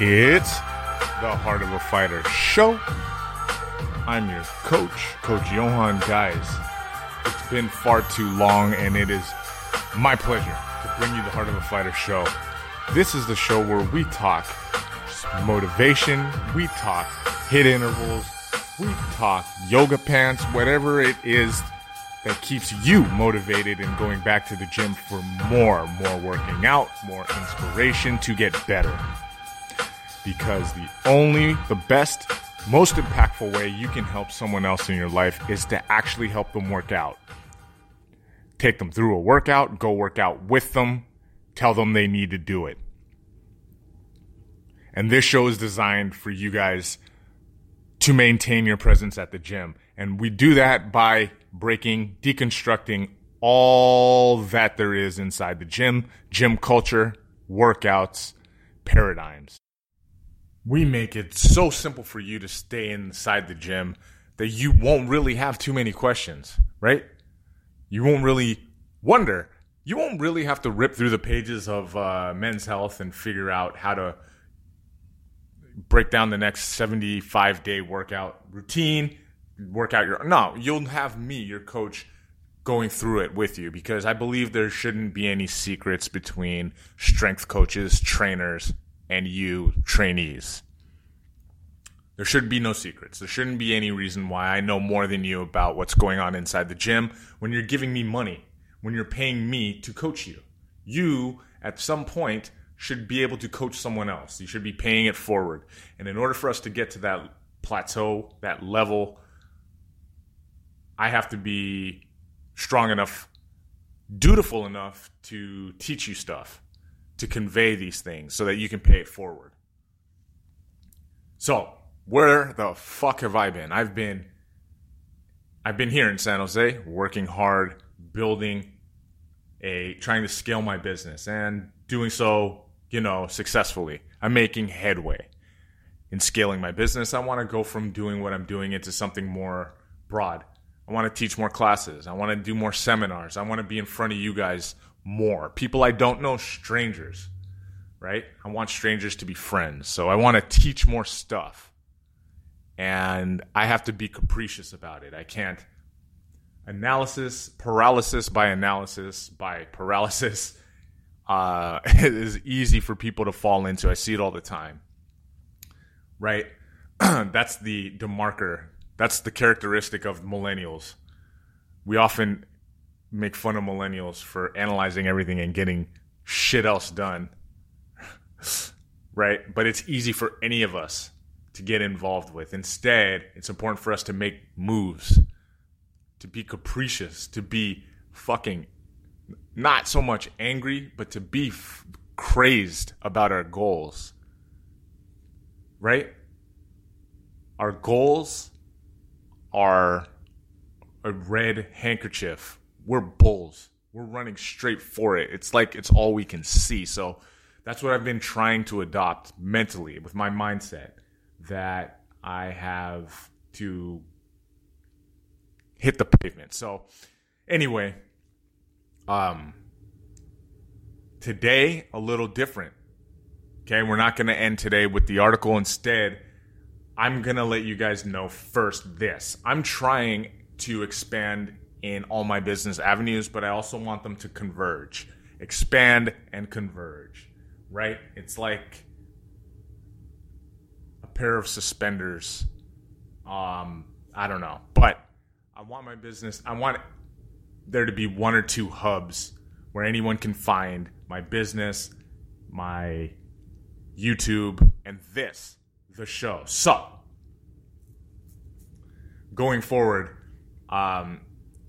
It's the Heart of a Fighter show. I'm your coach, Coach Johann Guys. It's been far too long, and it is my pleasure to bring you the Heart of a Fighter show. This is the show where we talk motivation, we talk HIIT intervals, we talk yoga pants, whatever it is that keeps you motivated and going back to the gym for more, more working out, more inspiration to get better. Because the only, the best, most impactful way you can help someone else in your life is to actually help them work out. Take them through a workout, go work out with them, tell them they need to do it. And this show is designed for you guys to maintain your presence at the gym. And we do that by breaking, deconstructing all that there is inside the gym, gym culture, workouts, paradigms. We make it so simple for you to stay inside the gym that you won't really have too many questions, right? You won't really wonder. You won't really have to rip through the pages of uh, Men's Health and figure out how to break down the next 75 day workout routine work out your no you'll have me your coach going through it with you because i believe there shouldn't be any secrets between strength coaches trainers and you trainees. There should be no secrets. There shouldn't be any reason why i know more than you about what's going on inside the gym when you're giving me money when you're paying me to coach you. You at some point should be able to coach someone else. You should be paying it forward. And in order for us to get to that plateau that level I have to be strong enough, dutiful enough to teach you stuff, to convey these things so that you can pay it forward. So, where the fuck have I been? I've been I've been here in San Jose working hard, building a trying to scale my business and doing so, you know, successfully. I'm making headway in scaling my business. I want to go from doing what I'm doing into something more broad I want to teach more classes. I want to do more seminars. I want to be in front of you guys more. People I don't know, strangers, right? I want strangers to be friends. So I want to teach more stuff. And I have to be capricious about it. I can't analysis, paralysis by analysis by paralysis uh, is easy for people to fall into. I see it all the time, right? That's the demarker that's the characteristic of millennials. We often make fun of millennials for analyzing everything and getting shit else done. right? But it's easy for any of us to get involved with. Instead, it's important for us to make moves, to be capricious, to be fucking not so much angry, but to be f- crazed about our goals. Right? Our goals are a red handkerchief. We're bulls. We're running straight for it. It's like it's all we can see. So that's what I've been trying to adopt mentally with my mindset that I have to hit the pavement. So anyway, um today a little different. Okay, we're not going to end today with the article instead I'm going to let you guys know first this. I'm trying to expand in all my business avenues, but I also want them to converge, expand and converge, right? It's like a pair of suspenders. Um, I don't know, but I want my business, I want there to be one or two hubs where anyone can find my business, my YouTube, and this the show. So, going forward, um,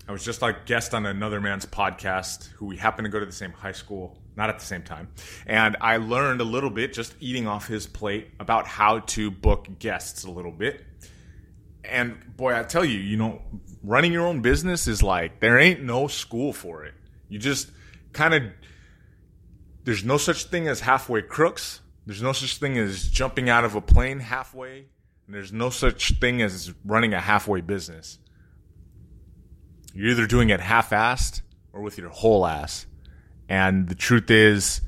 I was just like guest on another man's podcast who we happen to go to the same high school, not at the same time. And I learned a little bit just eating off his plate about how to book guests a little bit. And boy, I tell you, you know, running your own business is like there ain't no school for it. You just kind of there's no such thing as halfway crooks. There's no such thing as jumping out of a plane halfway, and there's no such thing as running a halfway business. You're either doing it half assed or with your whole ass. And the truth is,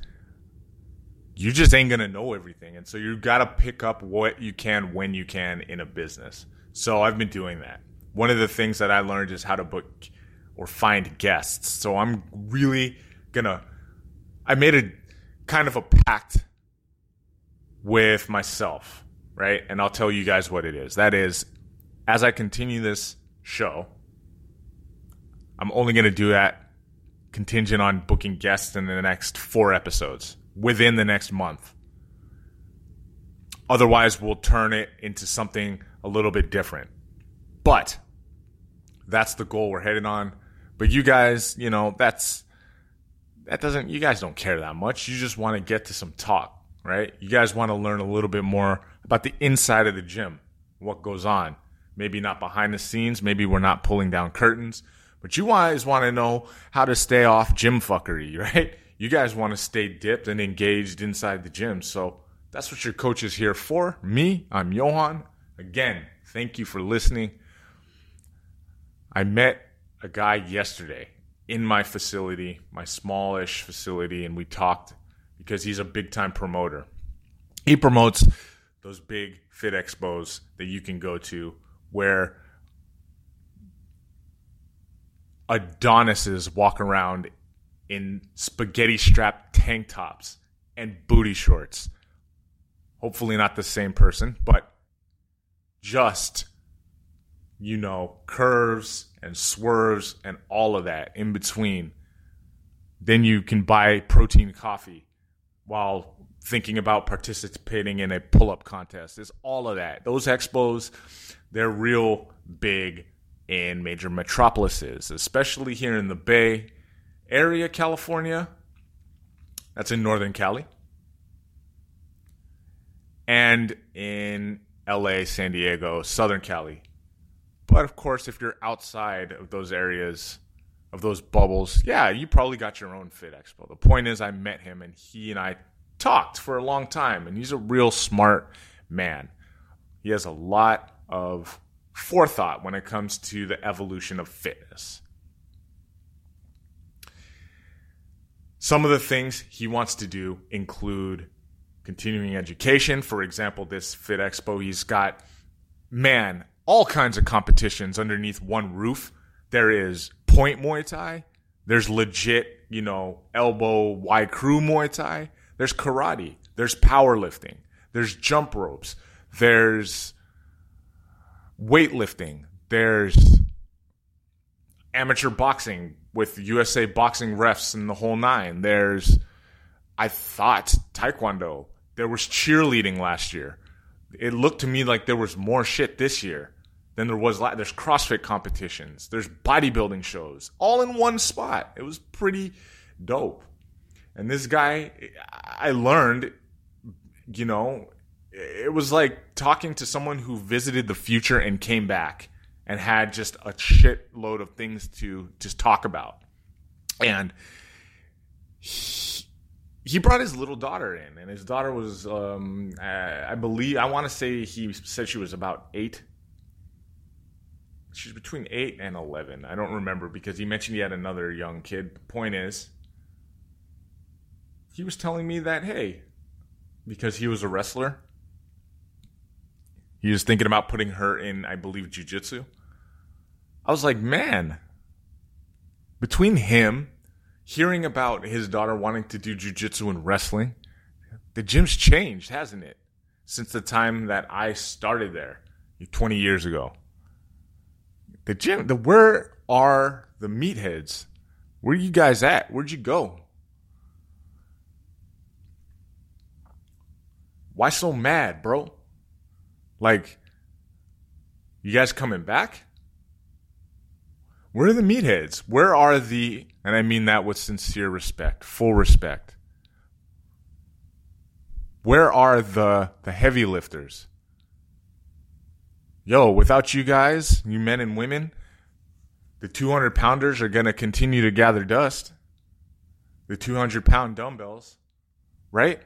you just ain't going to know everything. And so you got to pick up what you can when you can in a business. So I've been doing that. One of the things that I learned is how to book or find guests. So I'm really going to, I made a kind of a pact with myself, right? And I'll tell you guys what it is. That is, as I continue this show, I'm only going to do that contingent on booking guests in the next four episodes within the next month. Otherwise, we'll turn it into something a little bit different. But that's the goal we're heading on. But you guys, you know, that's that doesn't you guys don't care that much. You just want to get to some talk, right? You guys want to learn a little bit more about the inside of the gym, what goes on. Maybe not behind the scenes, maybe we're not pulling down curtains, but you guys want to know how to stay off gym fuckery, right? You guys want to stay dipped and engaged inside the gym. So that's what your coach is here for. Me, I'm Johann. Again, thank you for listening. I met a guy yesterday in my facility, my smallish facility, and we talked because he's a big time promoter. He promotes those big fit expos that you can go to where Adonises walk around in spaghetti strap tank tops and booty shorts. Hopefully, not the same person, but just, you know, curves and swerves and all of that in between. Then you can buy protein coffee while thinking about participating in a pull up contest. It's all of that. Those expos, they're real big in major metropolises, especially here in the Bay Area, California. That's in Northern Cali. And in LA, San Diego, Southern Cali. But of course, if you're outside of those areas, of those bubbles, yeah, you probably got your own Fit Expo. The point is, I met him and he and I talked for a long time, and he's a real smart man. He has a lot of forethought when it comes to the evolution of fitness. Some of the things he wants to do include continuing education. For example, this Fit Expo, he's got, man, all kinds of competitions underneath one roof. There is point Muay Thai. There's legit, you know, elbow Y crew Muay Thai. There's karate. There's powerlifting. There's jump ropes. There's weightlifting. There's amateur boxing with USA boxing refs and the whole nine. There's, I thought, taekwondo. There was cheerleading last year. It looked to me like there was more shit this year than there was. There's CrossFit competitions. There's bodybuilding shows, all in one spot. It was pretty dope. And this guy, I learned, you know, it was like talking to someone who visited the future and came back and had just a shitload of things to just talk about. And he, he brought his little daughter in, and his daughter was, um, I, I believe, I want to say he said she was about eight. She's between eight and 11. I don't remember because he mentioned he had another young kid. The point is, he was telling me that, hey, because he was a wrestler, he was thinking about putting her in, I believe, jujitsu. I was like, man, between him, hearing about his daughter wanting to do jujitsu and wrestling, the gym's changed, hasn't it? Since the time that I started there 20 years ago. The gym, the where are the meatheads? Where are you guys at? Where'd you go? Why so mad, bro? Like, you guys coming back? Where are the meatheads? Where are the, and I mean that with sincere respect, full respect. Where are the, the heavy lifters? Yo, without you guys, you men and women, the 200 pounders are going to continue to gather dust. The 200 pound dumbbells, right?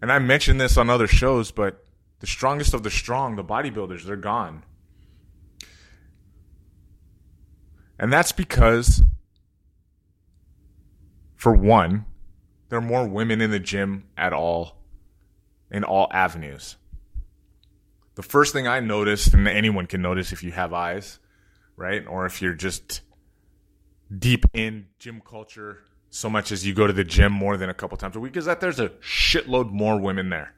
And I mentioned this on other shows, but the strongest of the strong, the bodybuilders, they're gone. And that's because, for one, there are more women in the gym at all, in all avenues. The first thing I noticed, and anyone can notice if you have eyes, right? Or if you're just deep in gym culture so much as you go to the gym more than a couple times a week, is that there's a shitload more women there.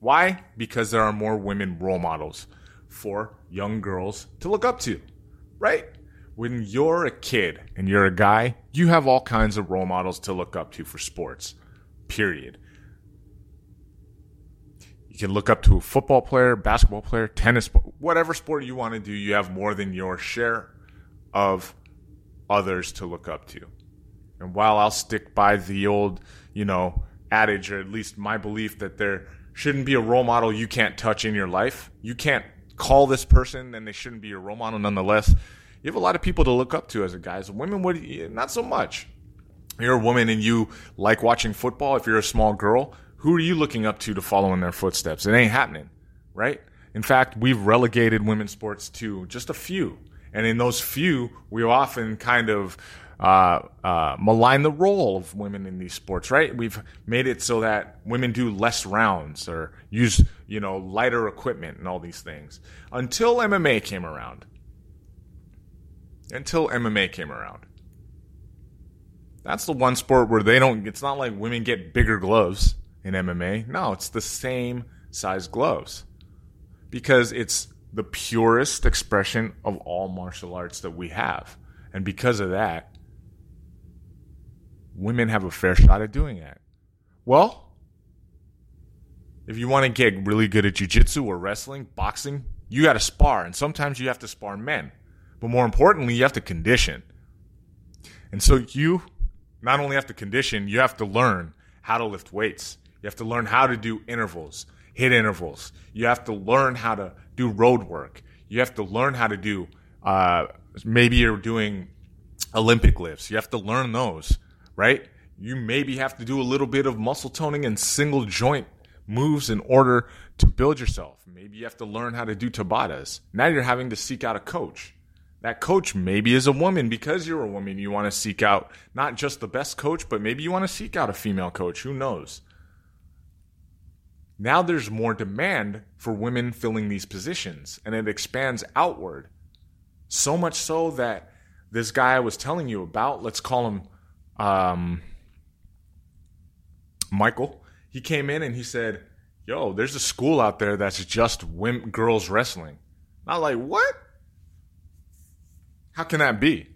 Why? Because there are more women role models for young girls to look up to, right? When you're a kid and you're a guy, you have all kinds of role models to look up to for sports, period. You can look up to a football player, basketball player, tennis, whatever sport you want to do, you have more than your share of others to look up to. And while I'll stick by the old, you know, adage, or at least my belief that there shouldn't be a role model you can't touch in your life, you can't call this person and they shouldn't be your role model nonetheless. You have a lot of people to look up to as a guy. As a women would not so much. You're a woman and you like watching football. If you're a small girl, who are you looking up to to follow in their footsteps? It ain't happening, right? In fact, we've relegated women's sports to just a few. And in those few, we often kind of uh, uh, malign the role of women in these sports, right? We've made it so that women do less rounds or use, you know, lighter equipment and all these things until MMA came around. Until MMA came around. That's the one sport where they don't, it's not like women get bigger gloves in MMA. No, it's the same size gloves because it's the purest expression of all martial arts that we have. And because of that, women have a fair shot at doing that. Well, if you want to get really good at jujitsu or wrestling, boxing, you got to spar. And sometimes you have to spar men. But more importantly, you have to condition. And so you not only have to condition, you have to learn how to lift weights. You have to learn how to do intervals, HIIT intervals. You have to learn how to do road work. You have to learn how to do, uh, maybe you're doing Olympic lifts. You have to learn those, right? You maybe have to do a little bit of muscle toning and single joint moves in order to build yourself. Maybe you have to learn how to do Tabatas. Now you're having to seek out a coach. That coach maybe is a woman because you're a woman. You want to seek out not just the best coach, but maybe you want to seek out a female coach. Who knows? Now there's more demand for women filling these positions, and it expands outward. So much so that this guy I was telling you about, let's call him um, Michael, he came in and he said, Yo, there's a school out there that's just women, girls wrestling. I'm like, what? How can that be?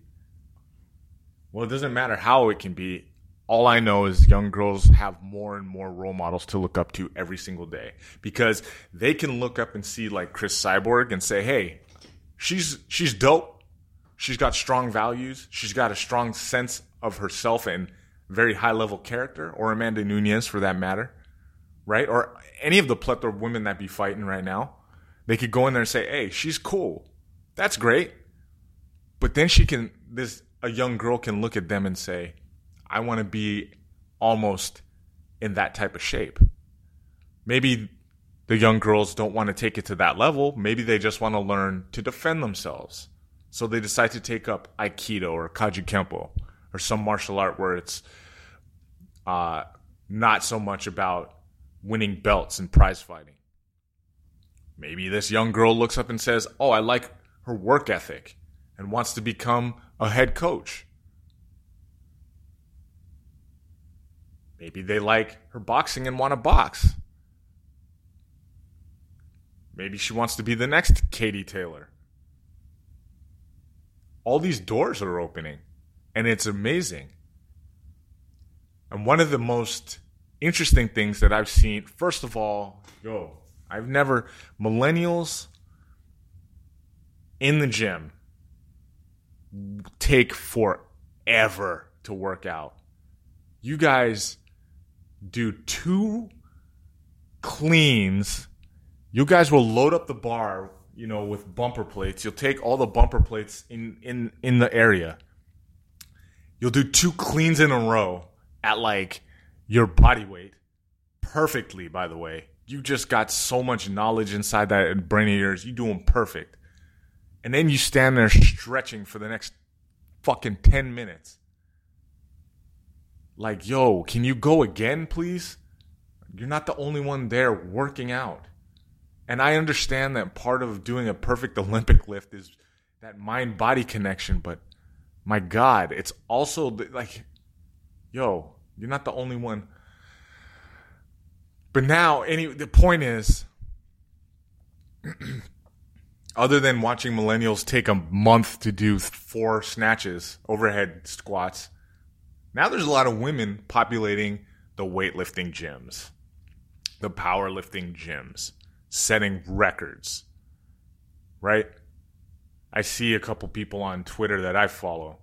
Well, it doesn't matter how it can be all I know is young girls have more and more role models to look up to every single day because they can look up and see like Cris Cyborg and say, "Hey, she's she's dope. She's got strong values. She's got a strong sense of herself and very high level character." Or Amanda Nunes, for that matter, right? Or any of the plethora of women that be fighting right now, they could go in there and say, "Hey, she's cool. That's great." But then she can this a young girl can look at them and say I want to be almost in that type of shape. Maybe the young girls don't want to take it to that level. Maybe they just want to learn to defend themselves. So they decide to take up Aikido or Kaji Kempo or some martial art where it's uh, not so much about winning belts and prize fighting. Maybe this young girl looks up and says, Oh, I like her work ethic and wants to become a head coach. Maybe they like her boxing and want to box. Maybe she wants to be the next Katie Taylor. All these doors are opening, and it's amazing. And one of the most interesting things that I've seen, first of all, yo, I've never, millennials in the gym take forever to work out. You guys do two cleans. You guys will load up the bar, you know, with bumper plates. You'll take all the bumper plates in in in the area. You'll do two cleans in a row at like your body weight perfectly, by the way. You just got so much knowledge inside that brain of yours. You do them perfect. And then you stand there stretching for the next fucking 10 minutes like, yo, can you go again, please? You're not the only one there working out. And I understand that part of doing a perfect Olympic lift is that mind body connection, but my God, it's also like, yo, you're not the only one. But now, any the point is, other than watching millennials take a month to do four snatches, overhead squats, now there's a lot of women populating the weightlifting gyms, the powerlifting gyms, setting records. Right? I see a couple people on Twitter that I follow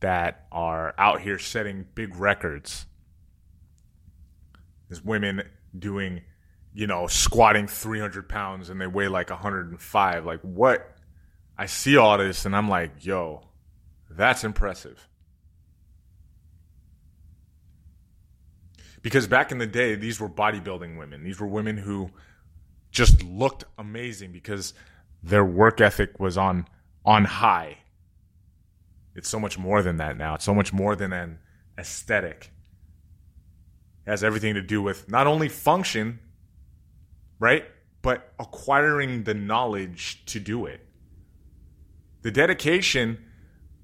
that are out here setting big records. There's women doing, you know, squatting 300 pounds and they weigh like 105. Like, what? I see all this and I'm like, yo, that's impressive. Because back in the day, these were bodybuilding women. These were women who just looked amazing because their work ethic was on on high. It's so much more than that now. It's so much more than an aesthetic. It has everything to do with not only function, right? But acquiring the knowledge to do it. The dedication,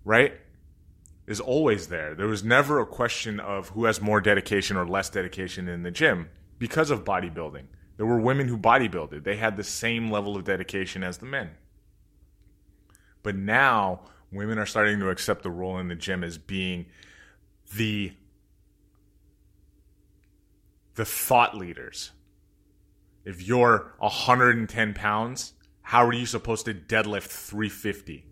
right? is always there. There was never a question of who has more dedication or less dedication in the gym because of bodybuilding. There were women who bodybuilded. They had the same level of dedication as the men. But now women are starting to accept the role in the gym as being the the thought leaders. If you're 110 pounds, how are you supposed to deadlift 350?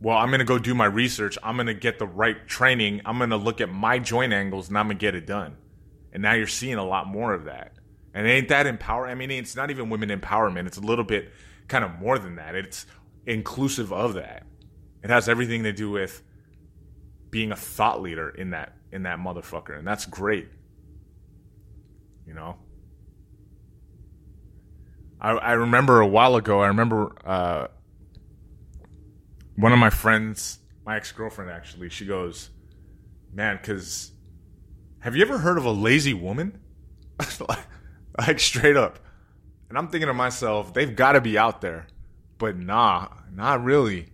well, I'm going to go do my research. I'm going to get the right training. I'm going to look at my joint angles and I'm going to get it done. And now you're seeing a lot more of that. And ain't that empower? I mean, it's not even women empowerment. It's a little bit kind of more than that. It's inclusive of that. It has everything to do with being a thought leader in that in that motherfucker, and that's great. You know. I, I remember a while ago. I remember uh, one of my friends, my ex girlfriend actually, she goes, "Man, because have you ever heard of a lazy woman?" like straight up. And I'm thinking to myself, they've got to be out there, but nah, not really.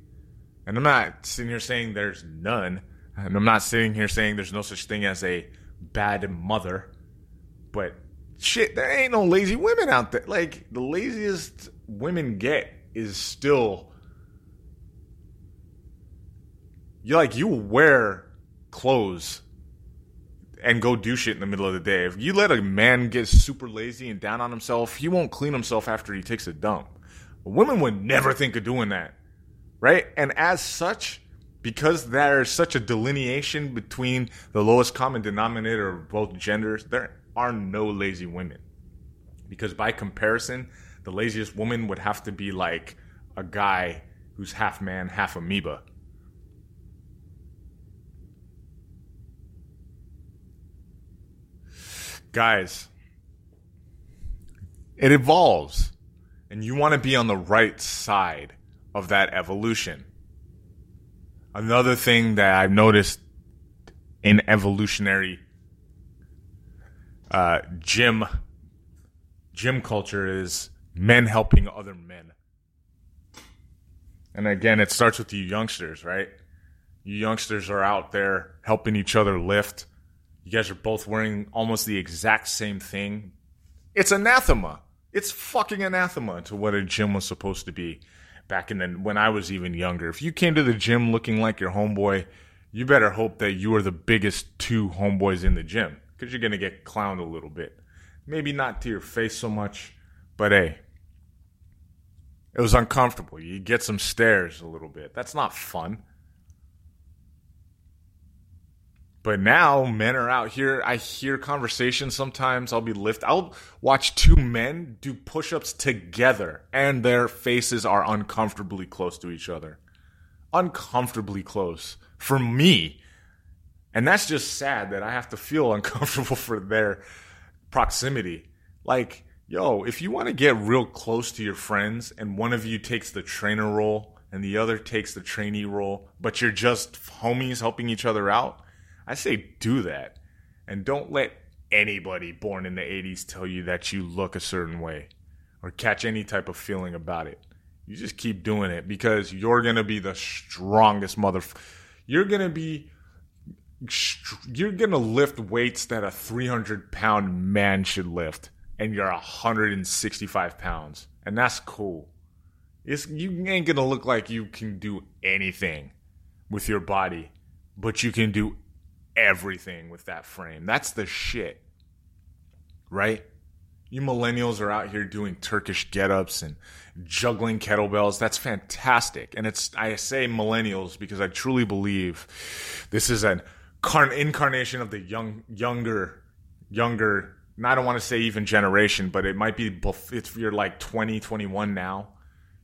And I'm not sitting here saying there's none, and I'm not sitting here saying there's no such thing as a bad mother, but shit, there ain't no lazy women out there. Like the laziest women get is still you like you wear clothes and go do shit in the middle of the day. If you let a man get super lazy and down on himself, he won't clean himself after he takes a dump. Women would never think of doing that, right? And as such, because there's such a delineation between the lowest common denominator of both genders, there are no lazy women. Because by comparison, the laziest woman would have to be like a guy who's half man, half amoeba guys, it evolves. And you want to be on the right side of that evolution. Another thing that I've noticed in evolutionary uh, gym gym culture is men helping other men. And again, it starts with you youngsters, right? You youngsters are out there helping each other lift, you guys are both wearing almost the exact same thing. It's anathema. It's fucking anathema to what a gym was supposed to be back in the when I was even younger. If you came to the gym looking like your homeboy, you better hope that you are the biggest two homeboys in the gym because you're gonna get clowned a little bit. Maybe not to your face so much, but hey, it was uncomfortable. You get some stares a little bit. That's not fun. But now men are out here. I hear conversations sometimes. I'll be lift. I'll watch two men do push ups together and their faces are uncomfortably close to each other. Uncomfortably close for me. And that's just sad that I have to feel uncomfortable for their proximity. Like, yo, if you want to get real close to your friends and one of you takes the trainer role and the other takes the trainee role, but you're just homies helping each other out, I say do that. And don't let anybody born in the 80s tell you that you look a certain way or catch any type of feeling about it. You just keep doing it because you're going to be the strongest mother. You're going to be. You're going to lift weights that a 300 pound man should lift, and you're 165 pounds. And that's cool. It's, you ain't going to look like you can do anything with your body, but you can do everything with that frame. That's the shit. Right? You millennials are out here doing Turkish get-ups and juggling kettlebells. That's fantastic. And it's I say millennials because I truly believe this is an incarnation of the young younger younger and I don't want to say even generation, but it might be if you're like 20, 21 now.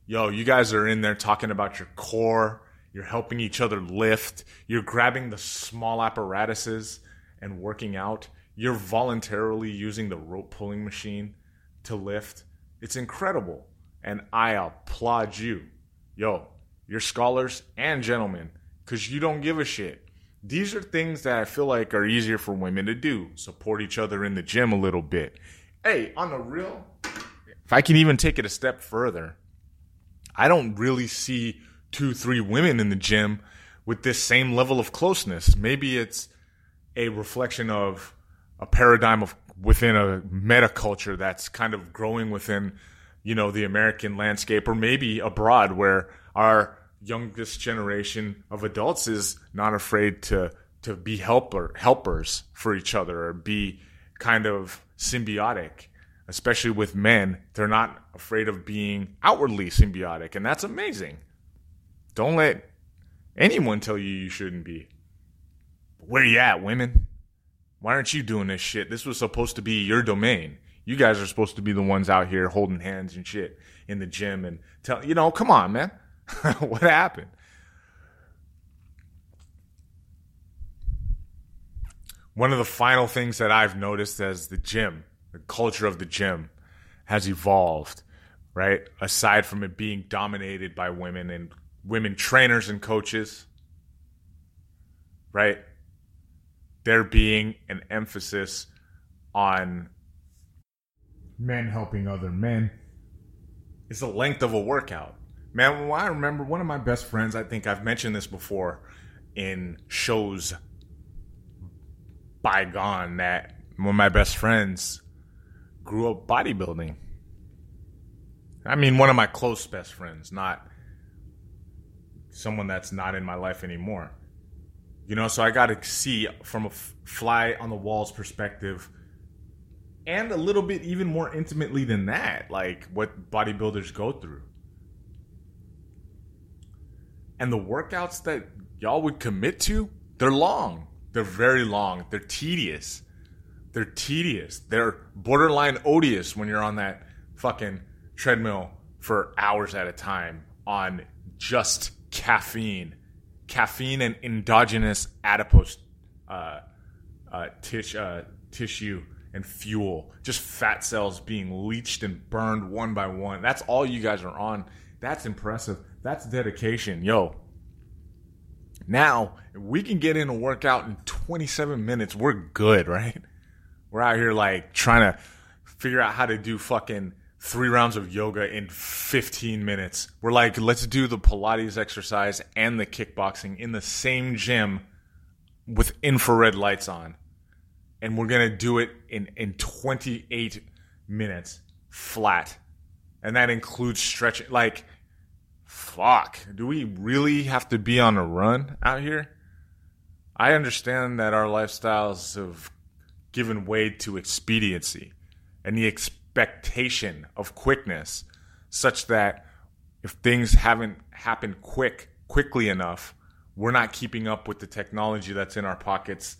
Yo, you guys are in there talking about your core. You're helping each other lift. You're grabbing the small apparatuses and working out you're voluntarily using the rope pulling machine to lift. It's incredible. And I applaud you. Yo, you're scholars and gentlemen because you don't give a shit. These are things that I feel like are easier for women to do. Support each other in the gym a little bit. Hey, on the real, if I can even take it a step further, I don't really see two, three women in the gym with this same level of closeness. Maybe it's a reflection of a paradigm of within a meta culture that's kind of growing within you know the American landscape or maybe abroad where our youngest generation of adults is not afraid to to be helper helpers for each other or be kind of symbiotic especially with men they're not afraid of being outwardly symbiotic and that's amazing don't let anyone tell you you shouldn't be where you at women why aren't you doing this shit? This was supposed to be your domain. You guys are supposed to be the ones out here holding hands and shit in the gym and tell you know, come on, man. what happened? One of the final things that I've noticed as the gym, the culture of the gym has evolved, right? Aside from it being dominated by women and women trainers and coaches, right? there being an emphasis on men helping other men is the length of a workout. Man, well, I remember one of my best friends, I think I've mentioned this before in shows bygone, that one of my best friends grew up bodybuilding. I mean, one of my close best friends, not someone that's not in my life anymore. You know, so I got to see from a fly on the walls perspective and a little bit even more intimately than that, like what bodybuilders go through. And the workouts that y'all would commit to, they're long. They're very long. They're tedious. They're tedious. They're borderline odious when you're on that fucking treadmill for hours at a time on just caffeine caffeine and endogenous adipose uh, uh, tish, uh, tissue and fuel, just fat cells being leached and burned one by one. That's all you guys are on. That's impressive. That's dedication. Yo, now we can get in a workout in 27 minutes. We're good, right? We're out here like trying to figure out how to do fucking three rounds of yoga in 15 minutes. We're like, let's do the Pilates exercise and the kickboxing in the same gym with infrared lights on. And we're going to do it in, in 28 minutes flat. And that includes stretching. Like, fuck. Do we really have to be on a run out here? I understand that our lifestyles have given way to expediency and the expediency expectation of quickness such that if things haven't happened quick quickly enough we're not keeping up with the technology that's in our pockets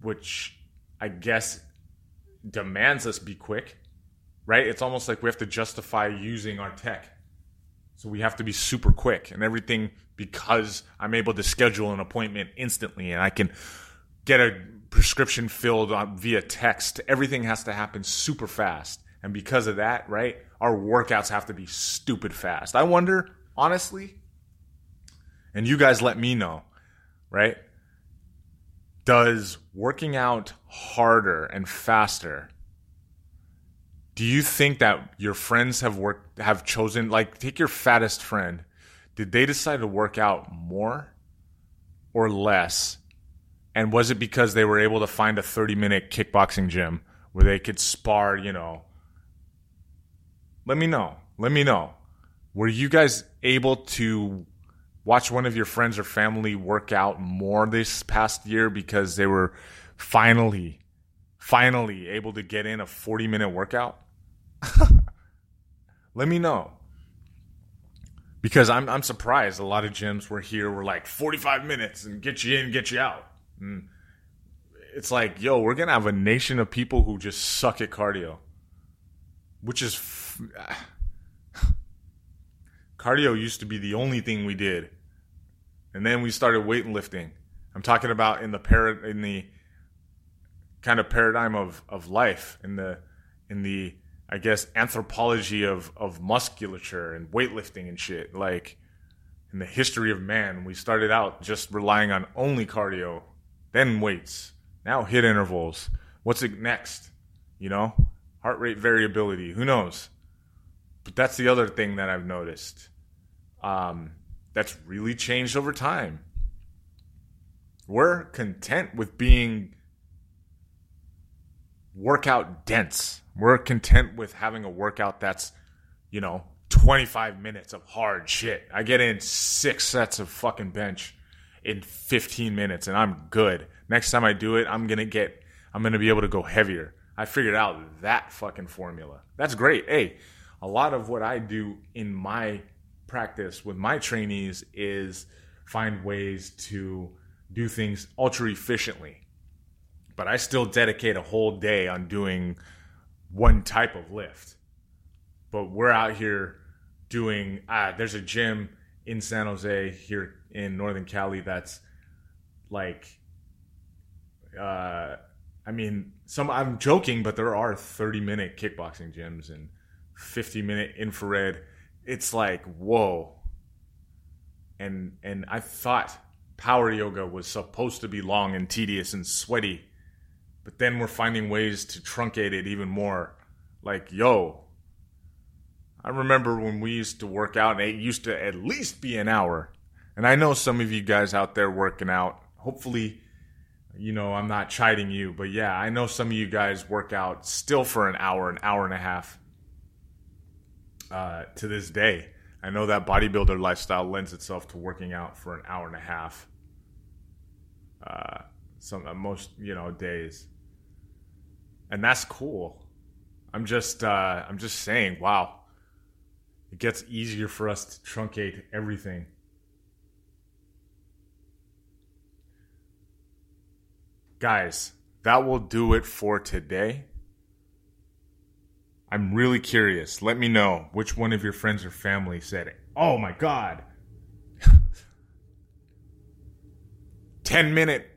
which i guess demands us be quick right? It's almost like we have to justify using our tech. So we have to be super quick and everything because i'm able to schedule an appointment instantly and i can get a prescription filled on, via text. Everything has to happen super fast. And because of that, right, our workouts have to be stupid fast. I wonder honestly, and you guys let me know, right? Does working out harder and faster do you think that your friends have worked have chosen like take your fattest friend did they decide to work out more or less and was it because they were able to find a 30 minute kickboxing gym where they could spar you know? Let me know. Let me know. Were you guys able to watch one of your friends or family work out more this past year because they were finally finally able to get in a 40 minute workout? Let me know. Because I'm I'm surprised a lot of gyms were here were like 45 minutes and get you in, get you out. And it's like, yo, we're gonna have a nation of people who just suck at cardio, which is f- cardio used to be the only thing we did, and then we started weightlifting. I'm talking about in the par- in the kind of paradigm of of life in the in the I guess anthropology of of musculature and weightlifting and shit. Like in the history of man, we started out just relying on only cardio, then weights, now HIIT intervals. What's it next? You know, heart rate variability. Who knows? But that's the other thing that I've noticed. Um, that's really changed over time. We're content with being workout dense we're content with having a workout that's, you know, 25 minutes of hard shit. I get in six sets of fucking bench in 15 minutes and I'm good. Next time I do it, I'm going to get, I'm going to be able to go heavier. I figured out that fucking formula. That's great. Hey, a lot of what I do in my practice with my trainees is find ways to do things ultra efficiently. But I still dedicate a whole day on doing one type of lift. But we're out here doing, ah, there's a gym in San Jose here in Northern Cali that's like, uh, I mean, some I'm joking, but there are 30 minute kickboxing gyms and 50 minute infrared. It's like, whoa. And and I thought power yoga was supposed to be long and tedious and sweaty but then we're finding ways to truncate it even more. Like, yo, I remember when we used to work out, and it used to at least be an hour. And I know some of you guys out there working out. Hopefully, you know, I'm not chiding you, but yeah, I know some of you guys work out still for an hour, an hour and a half uh, to this day. I know that bodybuilder lifestyle lends itself to working out for an hour and a half. Uh, some uh, most you know days and that's cool. I'm just uh, I'm just saying, wow, it gets easier for us to truncate everything. Guys, that will do it for today. I'm really curious. Let me know which one of your friends or family said it. Oh my god. 10 minute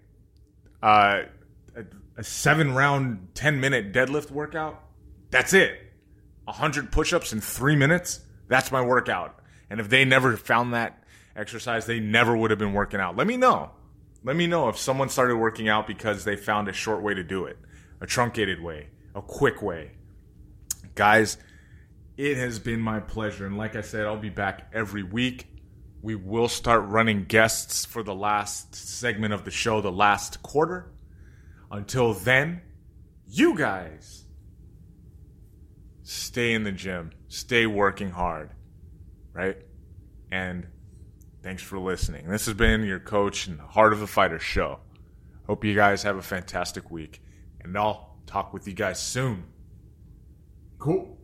uh a seven round, 10 minute deadlift workout, that's it. 100 push ups in three minutes, that's my workout. And if they never found that exercise, they never would have been working out. Let me know. Let me know if someone started working out because they found a short way to do it, a truncated way, a quick way. Guys, it has been my pleasure. And like I said, I'll be back every week. We will start running guests for the last segment of the show, the last quarter. Until then, you guys stay in the gym, stay working hard, right? And thanks for listening. This has been your coach and Heart of the Fighter show. Hope you guys have a fantastic week, and I'll talk with you guys soon. Cool.